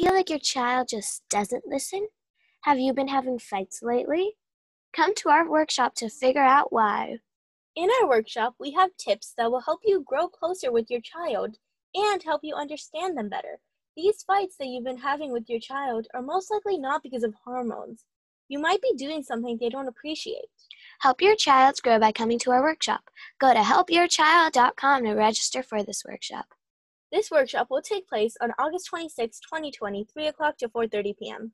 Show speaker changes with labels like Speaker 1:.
Speaker 1: feel like your child just doesn't listen? Have you been having fights lately? Come to our workshop to figure out why.
Speaker 2: In our workshop, we have tips that will help you grow closer with your child and help you understand them better. These fights that you've been having with your child are most likely not because of hormones. You might be doing something they don't appreciate.
Speaker 1: Help your child grow by coming to our workshop. Go to helpyourchild.com to register for this workshop.
Speaker 2: This workshop will take place on August 26, 2020, 3 o'clock to 4.30 p.m.